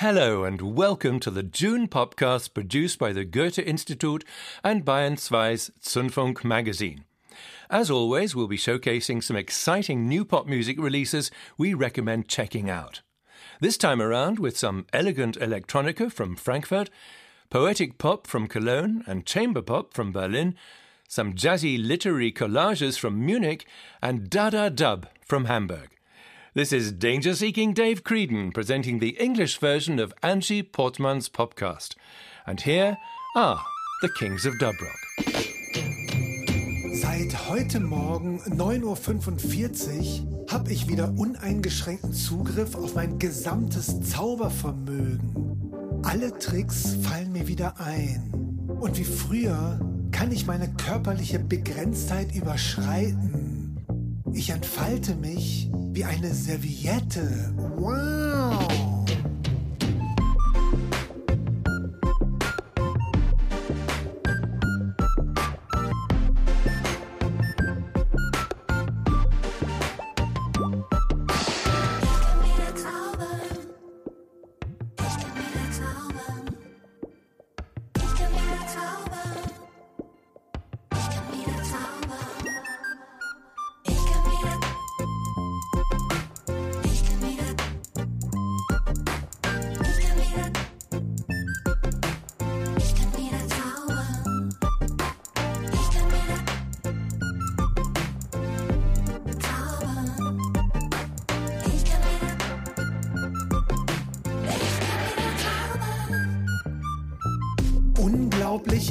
Hello and welcome to the June podcast produced by the Goethe Institute and Bayern 2's Zündfunk magazine. As always, we'll be showcasing some exciting new pop music releases we recommend checking out. This time around with some elegant electronica from Frankfurt, poetic pop from Cologne, and chamber pop from Berlin, some jazzy literary collages from Munich, and Dada Dub from Hamburg. This is Danger Seeking Dave Creedon presenting the English version of Angie Portman's podcast. And here are the Kings of Dubrock. Seit heute Morgen 9.45 Uhr habe ich wieder uneingeschränkten Zugriff auf mein gesamtes Zaubervermögen. Alle Tricks fallen mir wieder ein. Und wie früher kann ich meine körperliche Begrenztheit überschreiten. Ich entfalte mich wie eine Serviette. Wow!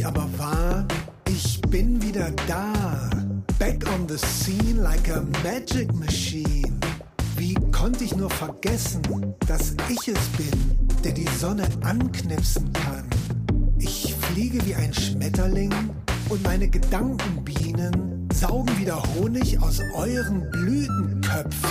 Aber wahr, ich bin wieder da. Back on the scene like a magic machine. Wie konnte ich nur vergessen, dass ich es bin, der die Sonne anknipsen kann? Ich fliege wie ein Schmetterling und meine Gedankenbienen saugen wieder Honig aus euren Blütenköpfen.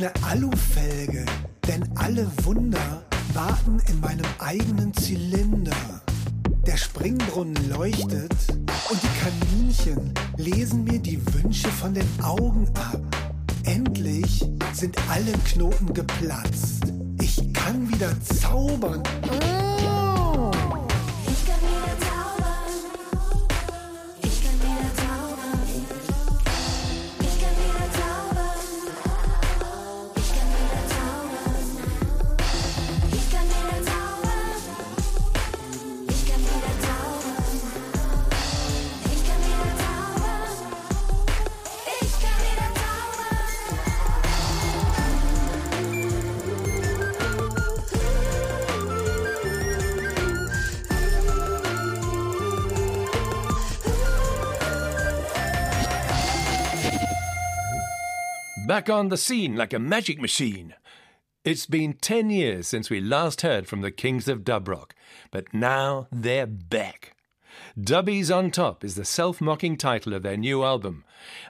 Eine Alufelge, denn alle Wunder warten in meinem eigenen Back on the scene like a magic machine. It's been 10 years since we last heard from the Kings of Dubrock, but now they're back. Dubbies on Top is the self mocking title of their new album,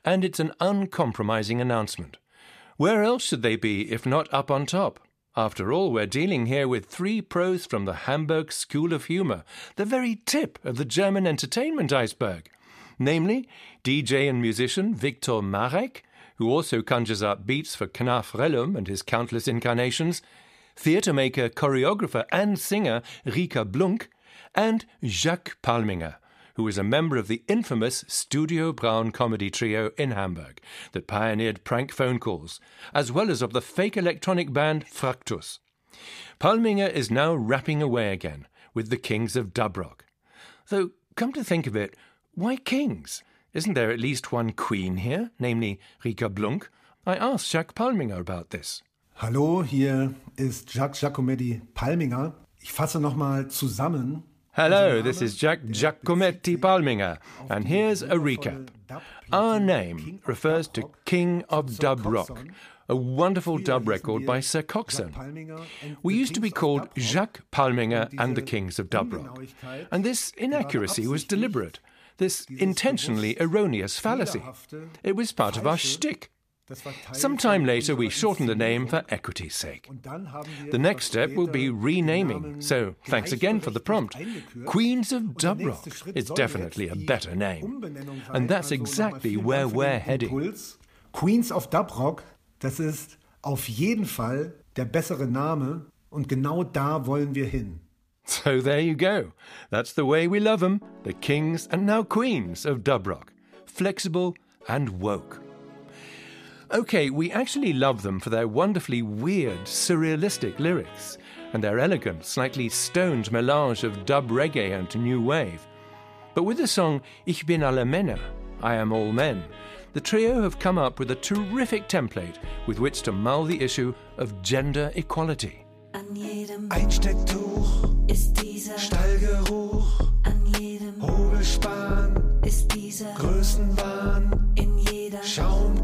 and it's an uncompromising announcement. Where else should they be if not up on top? After all, we're dealing here with three pros from the Hamburg School of Humor, the very tip of the German entertainment iceberg. Namely, DJ and musician Viktor Marek, who also conjures up beats for Knarf Rellöm and his countless incarnations, theatre maker, choreographer, and singer Rika Blunk, and Jacques Palminger, who is a member of the infamous Studio Braun comedy trio in Hamburg that pioneered prank phone calls, as well as of the fake electronic band Fraktus. Palminger is now rapping away again with the Kings of Dubrock. Though, come to think of it, why kings? Isn't there at least one queen here, namely Rika Blunk? I asked Jacques Palminger about this. Hallo, hier ist Jacques Giacometti Palminger. Ich fasse nochmal zusammen. Hello, this is Jack Giacometti Palminger, and here's a recap. Our name refers to King of Dub Rock, a wonderful dub record by Sir Coxsone. We used to be called Jacques Palminger and the Kings of Dub Rock, and this inaccuracy was deliberate, this intentionally erroneous fallacy. It was part of our shtick. Sometime later, we shortened the name for equity's sake. The next step will be renaming, so thanks again for the prompt. Queens of Dubrock is definitely a better name. And that's exactly where we're heading. Queens of Dubrock, das ist auf jeden Fall der bessere Name und genau da wollen wir hin. So there you go. That's the way we love 'em, the kings and now queens of Dubrock. Flexible and woke. Okay, we actually love them for their wonderfully weird, surrealistic lyrics and their elegant, slightly stoned melange of dub reggae and new wave. But with the song Ich bin alle Männer, I am all men, the trio have come up with a terrific template with which to mull the issue of gender equality. An jedem Einstecktuch, ist dieser, Stallgeruch, an jedem Hobelspan, ist dieser, Größenwahn, in jeder Schaumkrone,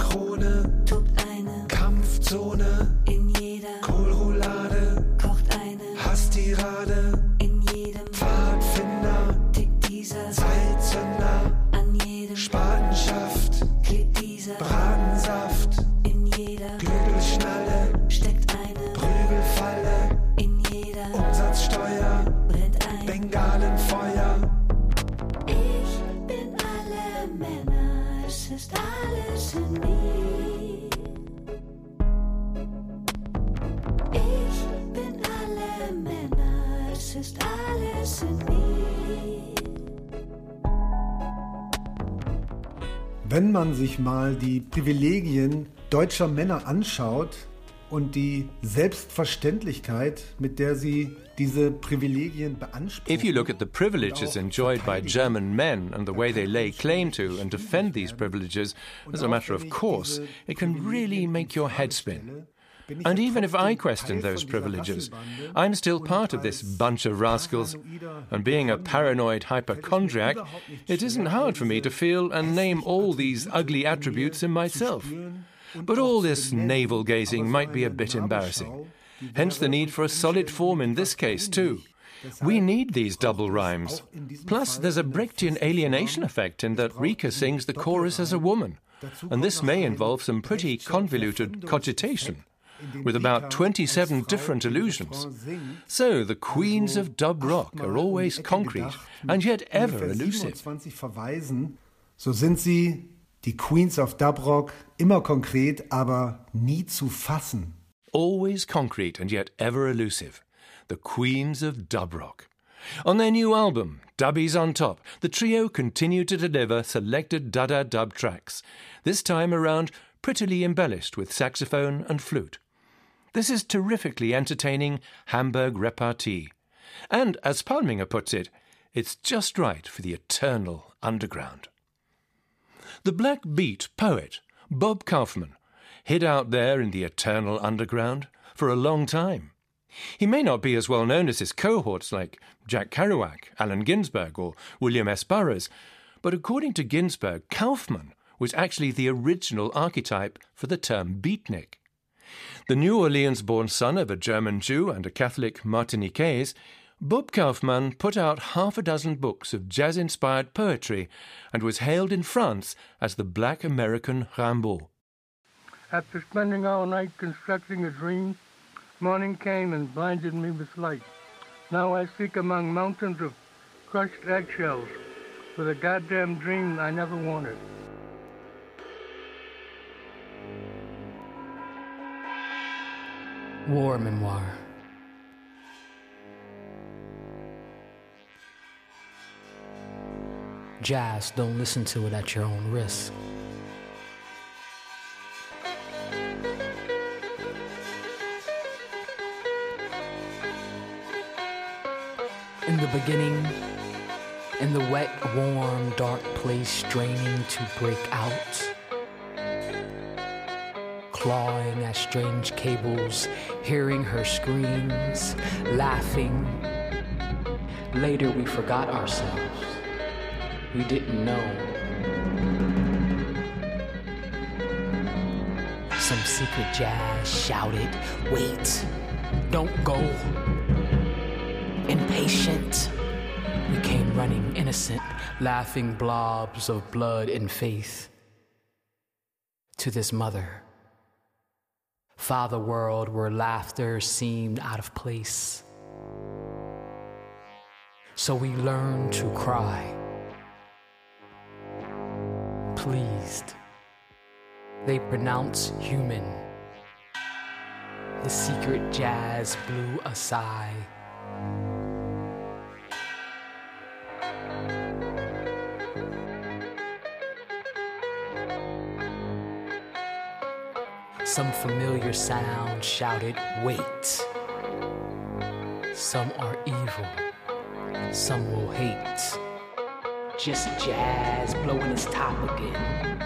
Wenn man sich mal die Privilegien deutscher Männer anschaut und die Selbstverständlichkeit, mit der sie diese Privilegien beanspruchen. If you look at the privileges enjoyed by German men and the way they lay claim to and defend these privileges as a matter of course, it can really make your head spin. And even if I question those privileges, I'm still part of this bunch of rascals. And being a paranoid hypochondriac, it isn't hard for me to feel and name all these ugly attributes in myself. But all this navel gazing might be a bit embarrassing. Hence the need for a solid form in this case, too. We need these double rhymes. Plus, there's a Brechtian alienation effect in that Rika sings the chorus as a woman. And this may involve some pretty convoluted cogitation, with about 27 different illusions. So, the queens of dub rock are always concrete and yet ever elusive. so sind sie, die Queens of Dub Rock, immer konkret, aber nie zu fassen. always concrete and yet ever elusive, the Queens of Dub Rock. On their new album, Dubbies on Top, the trio continue to deliver selected Dada dub tracks, this time around prettily embellished with saxophone and flute. This is terrifically entertaining Hamburg repartee. And, as Palminger puts it, it's just right for the eternal underground. The Black Beat poet, Bob Kaufman, hid out there in the eternal underground for a long time. He may not be as well known as his cohorts like Jack Kerouac, Allen Ginsberg, or William S. Burroughs, but according to Ginsberg, Kaufman was actually the original archetype for the term beatnik. The New Orleans born son of a German Jew and a Catholic Martiniquais, Bob Kaufman put out half a dozen books of jazz inspired poetry and was hailed in France as the black American Rimbaud. After spending all night constructing a dream, morning came and blinded me with light. Now I seek among mountains of crushed eggshells for the goddamn dream I never wanted. War memoir. Jazz, don't listen to it at your own risk. In the beginning, in the wet, warm, dark place, straining to break out clawing at strange cables, hearing her screams, laughing, Later, we forgot ourselves. We didn't know. Some secret jazz shouted, Wait, don't go. Impatient. We came running, innocent, laughing blobs of blood and faith to this mother. Father world where laughter seemed out of place. So we learned to cry. Pleased. They pronounce human. The secret jazz blew a sigh. Some familiar sound shouted, Wait. Some are evil, some will hate. Just jazz blowing its top again.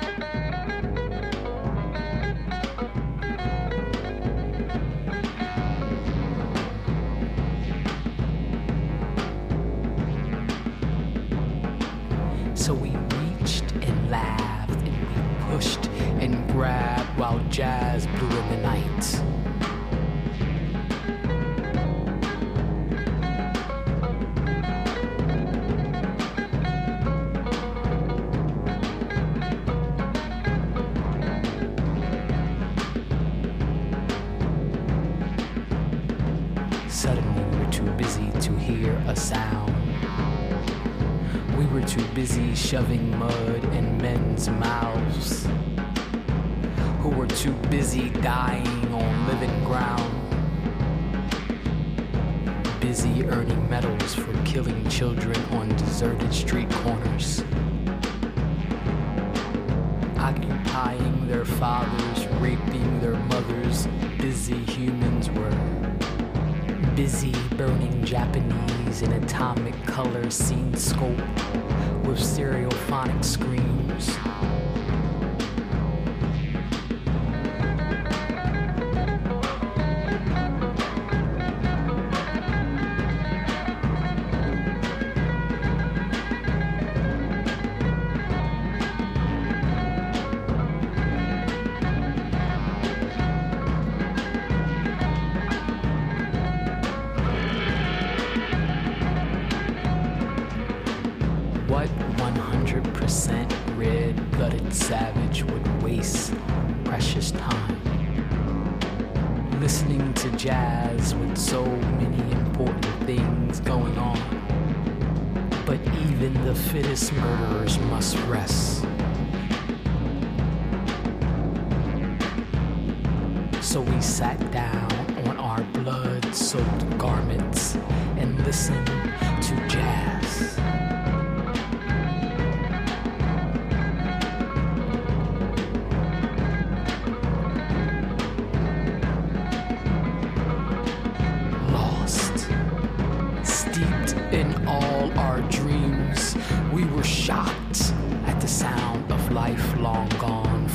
So we reached and laughed pushed and grabbed while jazz blew in the night. Busy shoving mud in men's mouths, who were too busy dying on living ground, busy earning medals for killing children on deserted street corners, occupying their fathers, raping their mothers. Busy humans were. Busy burning Japanese in atomic color scene scope with stereophonic screams.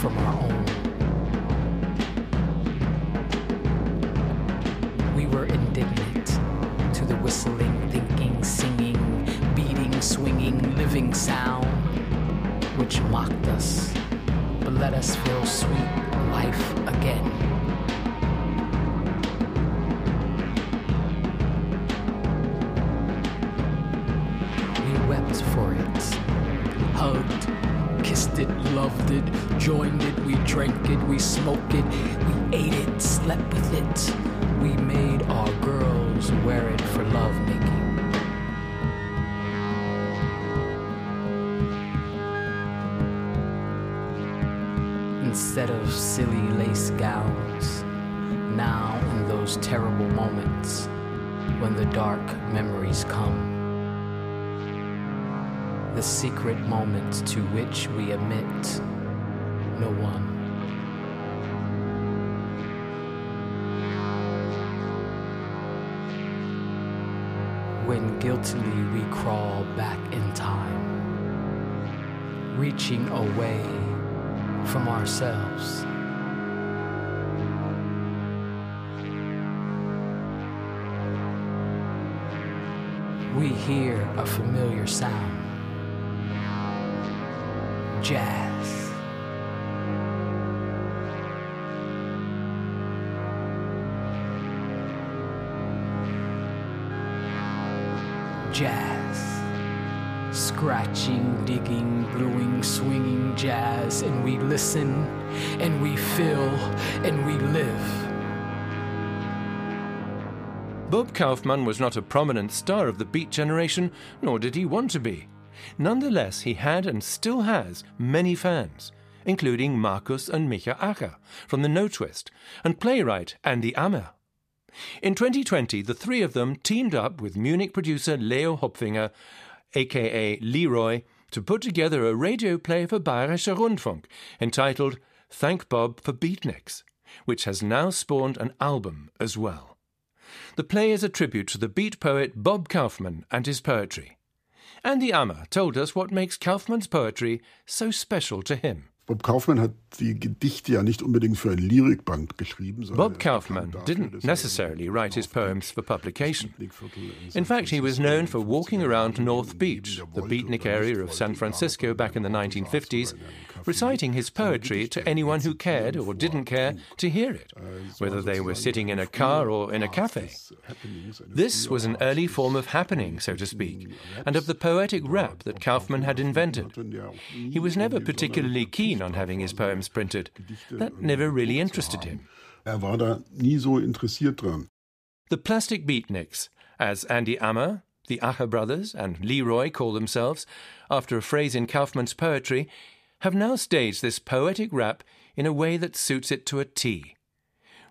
From our own. Gowns, now in those terrible moments when the dark memories come the secret moments to which we admit no one. When guiltily we crawl back in time, reaching away from ourselves. We hear a familiar sound jazz. Jazz. Scratching, digging, brewing, swinging jazz, and we listen, and we feel, and we live. Bob Kaufman was not a prominent star of the Beat generation, nor did he want to be. Nonetheless, he had and still has many fans, including Markus and Micha Acher from the Notwist, and playwright Andy Ammer. In 2020, the three of them teamed up with Munich producer Leo Hopfinger, aka Leroy, to put together a radio play for Bayerischer Rundfunk entitled Thank Bob for Beatniks, which has now spawned an album as well. The play is a tribute to the beat poet Bob Kaufman and his poetry. Andy Ammer told us what makes Kaufman's poetry so special to him. Bob Kaufman hat die Gedichte ja nicht unbedingt für ein Lyrikband geschrieben. Bob er Kaufman didn't necessarily write his poems for publication. In fact, he was known for walking around North Beach, the beatnik area of San Francisco back in the 1950s, Café, in einem reciting his poetry to anyone who cared or didn't care to hear it, whether they were sitting in a car or in a cafe. des Happenings, eine This was an early form of happening, so to speak, and of the poetic rap that Kaufman had invented. He was never particularly keen on having his poems printed. That never really interested him. Er war da nie so interessiert dran. The Plastik Beatniks, as Andy Ammer, the Acher brothers, and Leroy call themselves, after a phrase in Kaufman's poetry, have now staged this poetic rap in a way that suits it to a T.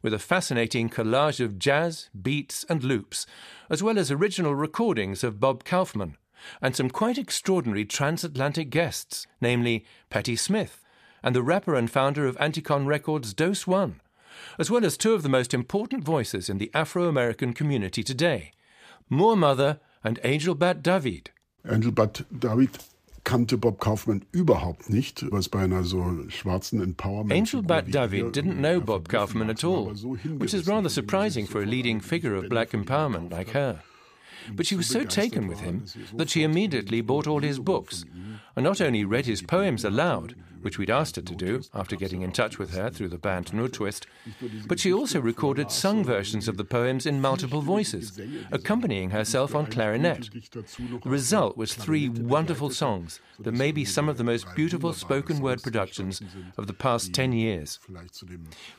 With a fascinating collage of jazz, beats, and loops, as well as original recordings of Bob Kaufman, and some quite extraordinary transatlantic guests, namely Patti Smith and the rapper and founder of Anticon Records Doseone, as well as two of the most important voices in the Afro American community today, Moor Mother and Angel Bat Dawid. Engelbert David kannte Bob Kaufman überhaupt nicht, was bei einer so schwarzen Empowerment. Angel Bat David didn't know Bob Kaufman at all, which is rather surprising for a leading figure of black empowerment like her. But she was so taken with him that she immediately bought all his books, and not only read his poems aloud, which we'd asked her to do after getting in touch with her through the band Notwist, but she also recorded sung versions of the poems in multiple voices, accompanying herself on clarinet. The result was three wonderful songs that may be some of the most beautiful spoken word productions of the past 10 years.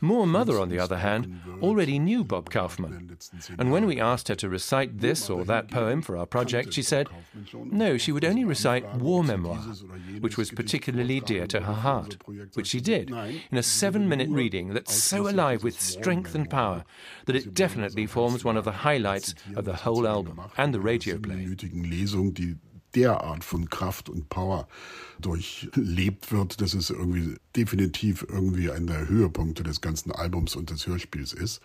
Moor Mother, on the other hand, already knew Bob Kaufman, and when we asked her to recite this or that poem for our project, she said no, she would only recite War Memoir, which was particularly dear to her heart, which she did in a seven minute reading that's so alive with strength and power that it definitely forms one of the highlights of the whole album and the radio play. nötigen Lesung, die derart von Kraft und Power durchlebt wird, dass es irgendwie definitiv irgendwie einer der Höhepunkte des ganzen Albums und des Hörspiels ist.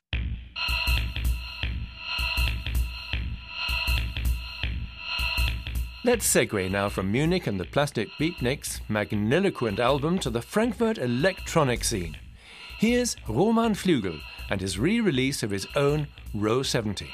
Let's segue now from Munich and the Plastik Beatniks' magniloquent album to the Frankfurt electronic scene. Here's Roman Flügel and his re release of his own Ro 70.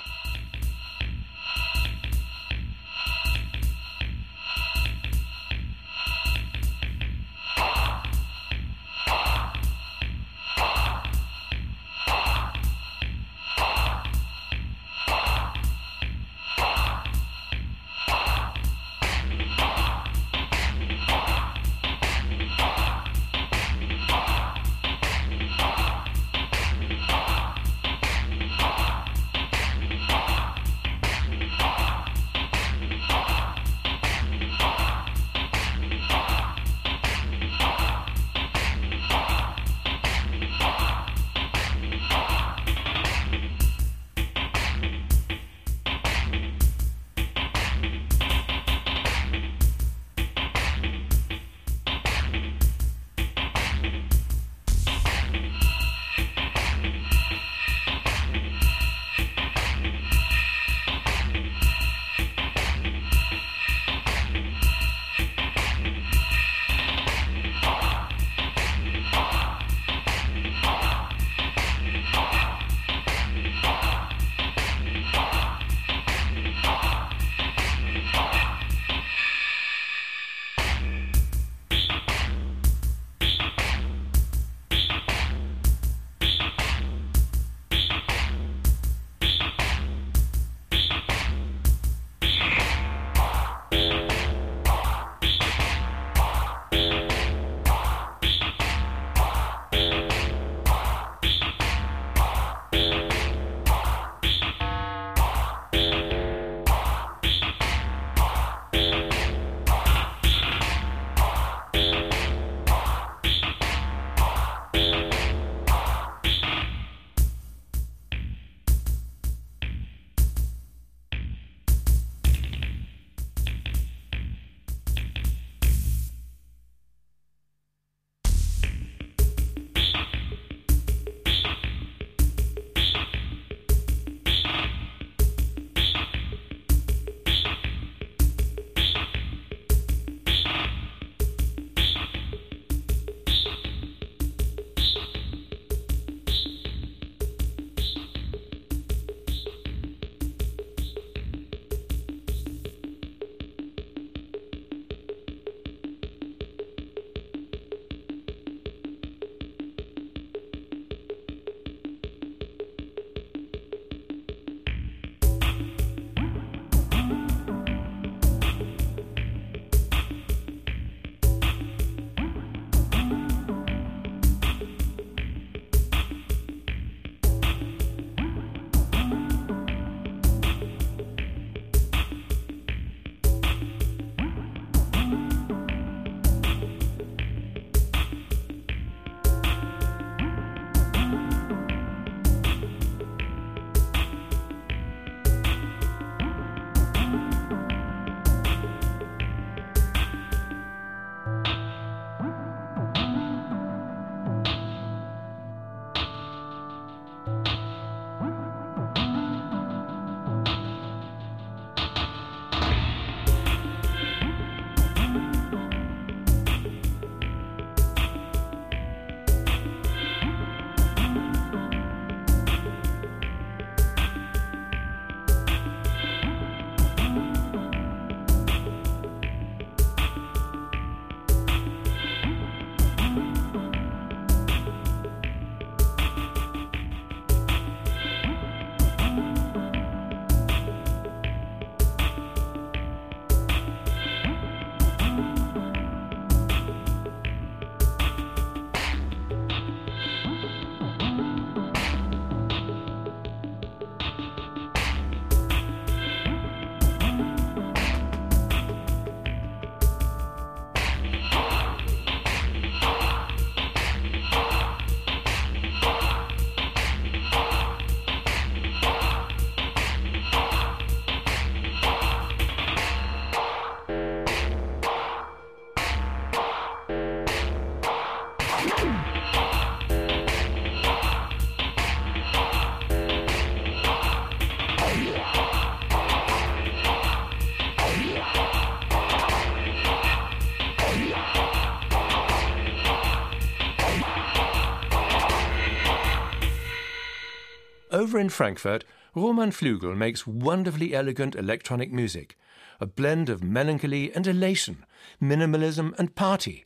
Over in Frankfurt, Roman Flügel makes wonderfully elegant electronic music, a blend of melancholy and elation, minimalism and party.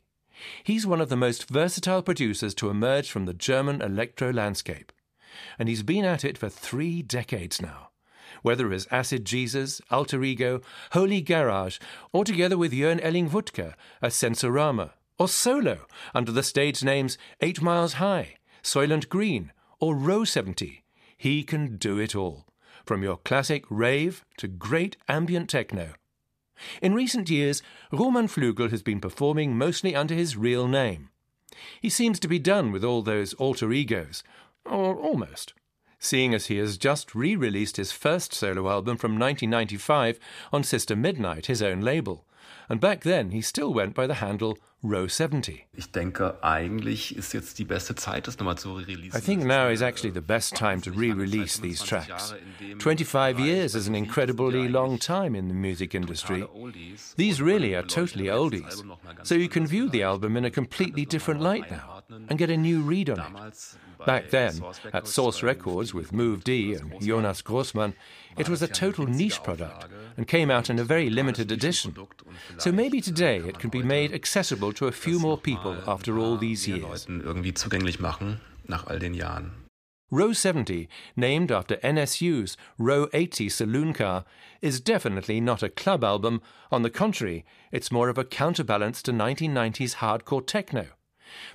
He's one of the most versatile producers to emerge from the German electro landscape. And he's been at it for three decades now. Whether as Acid Jesus, Alter Ego, Holy Garage, or together with Jörn Elling Wuttke as Sensorama, or solo under the stage names Eight Miles High, Soylent Green, or Ro 70, he can do it all, from your classic rave to great ambient techno. In recent years, Roman Flügel has been performing mostly under his real name. He seems to be done with all those alter egos, or almost, seeing as he has just re released his first solo album from 1995 on Sister Midnight, his own label, and back then he still went by the handle Ro 70. Ich denke, eigentlich ist jetzt die beste Zeit, das nochmal zu releasen. I think now is actually the best time to re release these tracks. 25 years is an incredibly long time in the music industry. These really are totally oldies. So you can view the album in a completely different light now and get a new read on it. Back then, at Source Records with Move D and Jonas Grossmann, it was a total niche product and came out in a very limited edition. So maybe today it can be made accessible to a few more people after all these years. irgendwie zugänglich machen nach all den Jahren. Ro 70, named after NSU's Ro 80 saloon car, is definitely not a club album. On the contrary, it's more of a counterbalance to 1990s hardcore techno.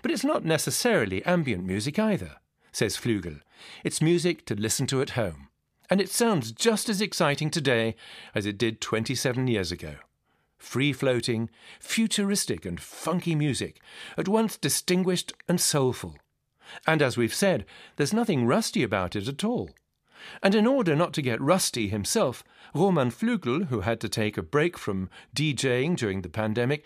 But it's not necessarily ambient music either, says Flügel. It's music to listen to at home. And it sounds just as exciting today as it did 27 years ago. Free floating, futuristic, and funky music, at once distinguished and soulful. And as we've said, there's nothing rusty about it at all. And in order not to get rusty himself, Roman Flügel, who had to take a break from DJing during the pandemic,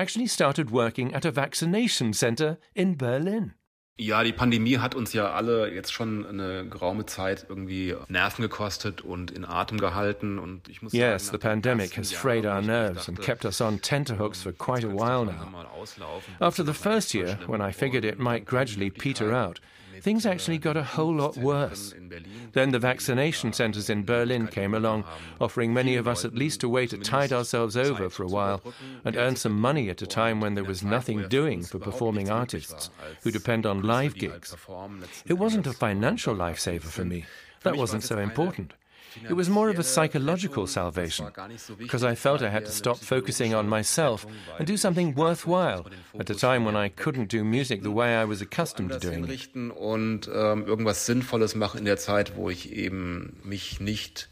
actually started working at a vaccination center in Berlin. Ja, die Pandemie hat uns ja alle jetzt schon eine geraume Zeit irgendwie Nerven gekostet und in Atem gehalten. Und ich muss Yes, sagen, the pandemic has frayed our nerves and kept us on tenterhooks hm, for quite a while now. After the first year, when I figured it might gradually peter out, things actually got a whole lot worse. Then the vaccination centres in Berlin came along, offering many of us at least a way to tide ourselves over for a while and earn some money at a time when there was nothing doing for performing artists who depend on live gigs. It wasn't a financial lifesaver for me. That wasn't so important. It was more of a psychological salvation, because I felt I had to stop focusing on myself and do something worthwhile at a time when I couldn't do music the way I was accustomed to doing it. und ähm, irgendwas Sinnvolles machen in der Zeit, wo ich eben mich nicht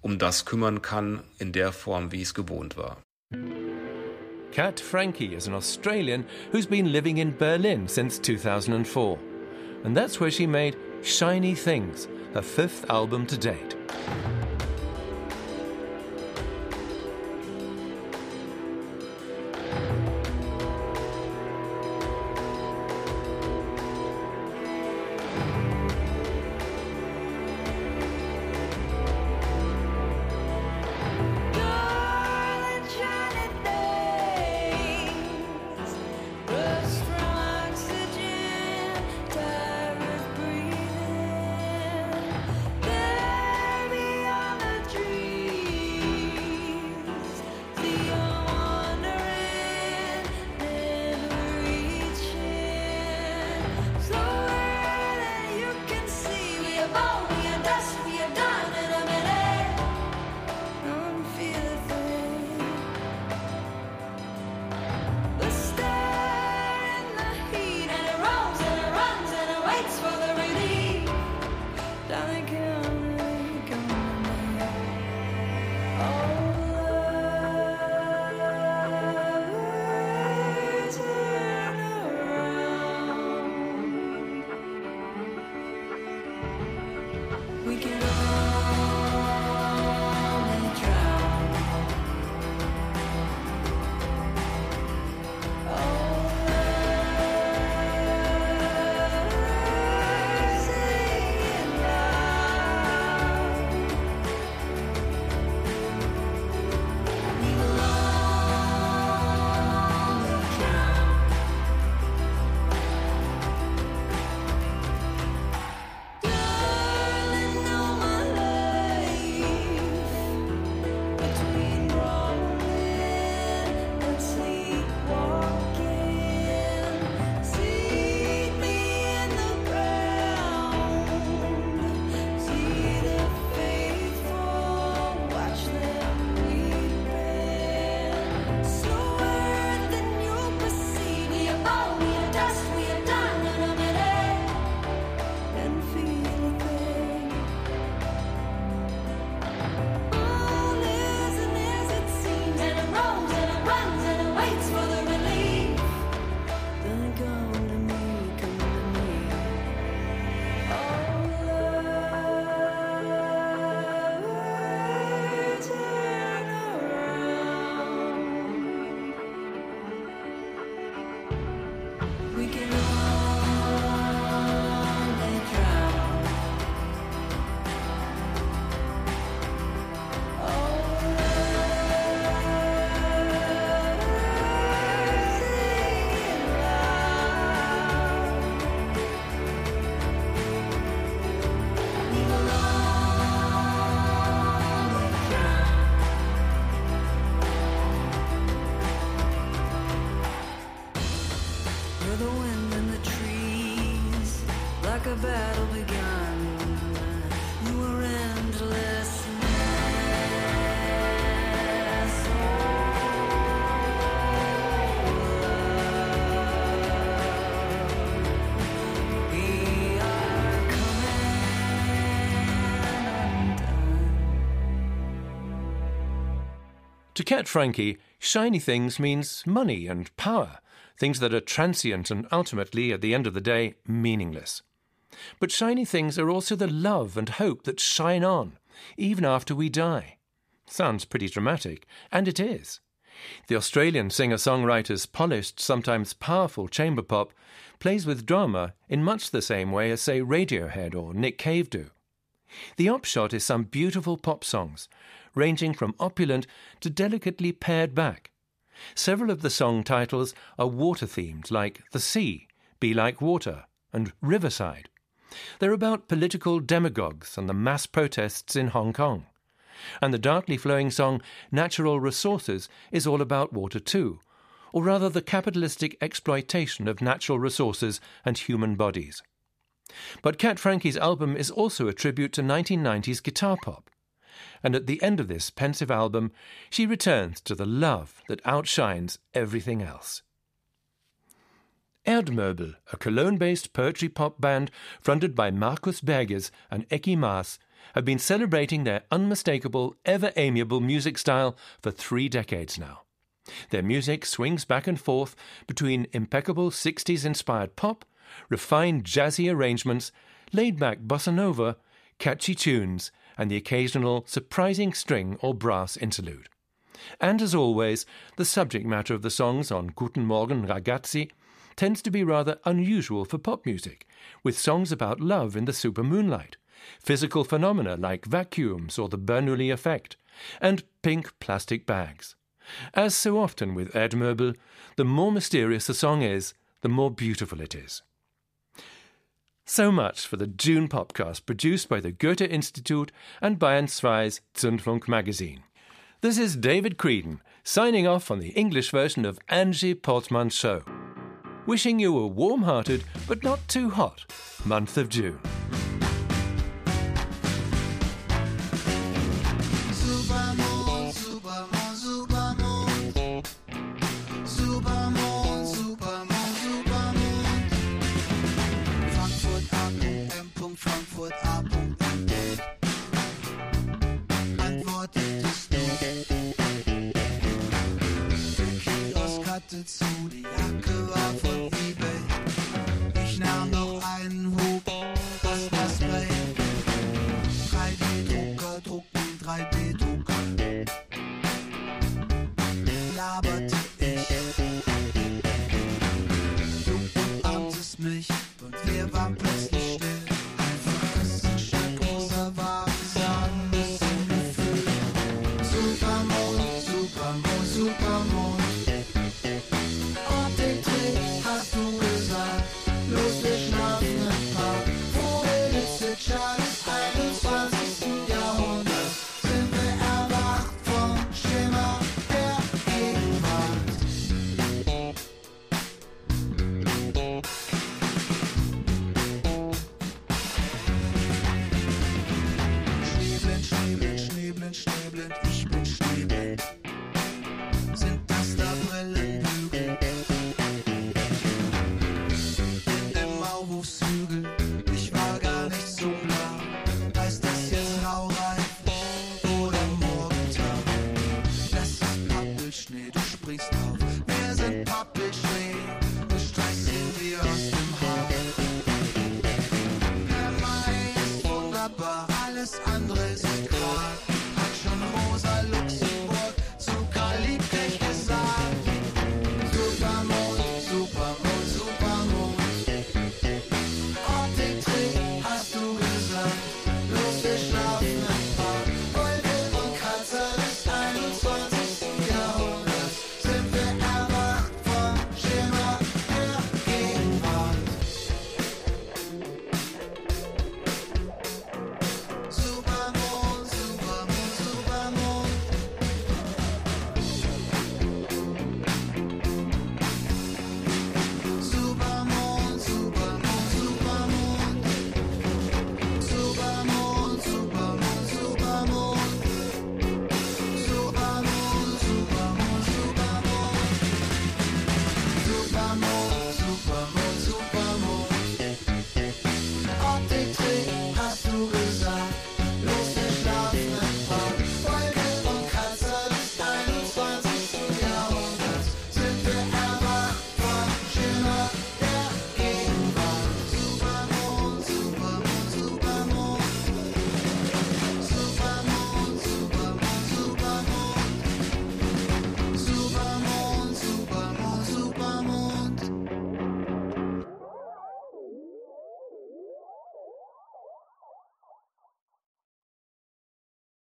um das kümmern kann in der Form, wie es gewohnt war. Kat Frankie is an Australian who's been living in Berlin since 2004. And that's where she made Shiny Things, her fifth album to date. To Kat Frankie, shiny things means money and power, things that are transient and ultimately, at the end of the day, meaningless. But shiny things are also the love and hope that shine on, even after we die. Sounds pretty dramatic, and it is. The Australian singer songwriter's polished, sometimes powerful chamber pop plays with drama in much the same way as, say, Radiohead or Nick Cave do. The upshot is some beautiful pop songs, ranging from opulent to delicately pared back. Several of the song titles are water themed, like The Sea, Be Like Water, and Riverside. They're about political demagogues and the mass protests in Hong Kong. And the darkly flowing song Natural Resources is all about water too, or rather the capitalistic exploitation of natural resources and human bodies. But Kat Frankie's album is also a tribute to 1990s guitar pop. And at the end of this pensive album, she returns to the love that outshines everything else. Erdmöbel, a Cologne based poetry pop band fronted by Markus Berges and Eki Maas, have been celebrating their unmistakable, ever amiable music style for three decades now. Their music swings back and forth between impeccable 60s inspired pop, refined jazzy arrangements, laid back bossa nova, catchy tunes, and the occasional surprising string or brass interlude. And as always, the subject matter of the songs on Guten Morgen Ragazzi tends to be rather unusual for pop music, with songs about love in the super moonlight, physical phenomena like vacuums or the Bernoulli effect, and pink plastic bags. As so often with Ed Erdmöbel, the more mysterious a song is, the more beautiful it is. So much for the June podcast produced by the Goethe Institute and Bayern 2's Zündfunk magazine. This is David Creedon signing off on the English version of Angie Portman's show. Wishing you a warm hearted but not too hot month of June.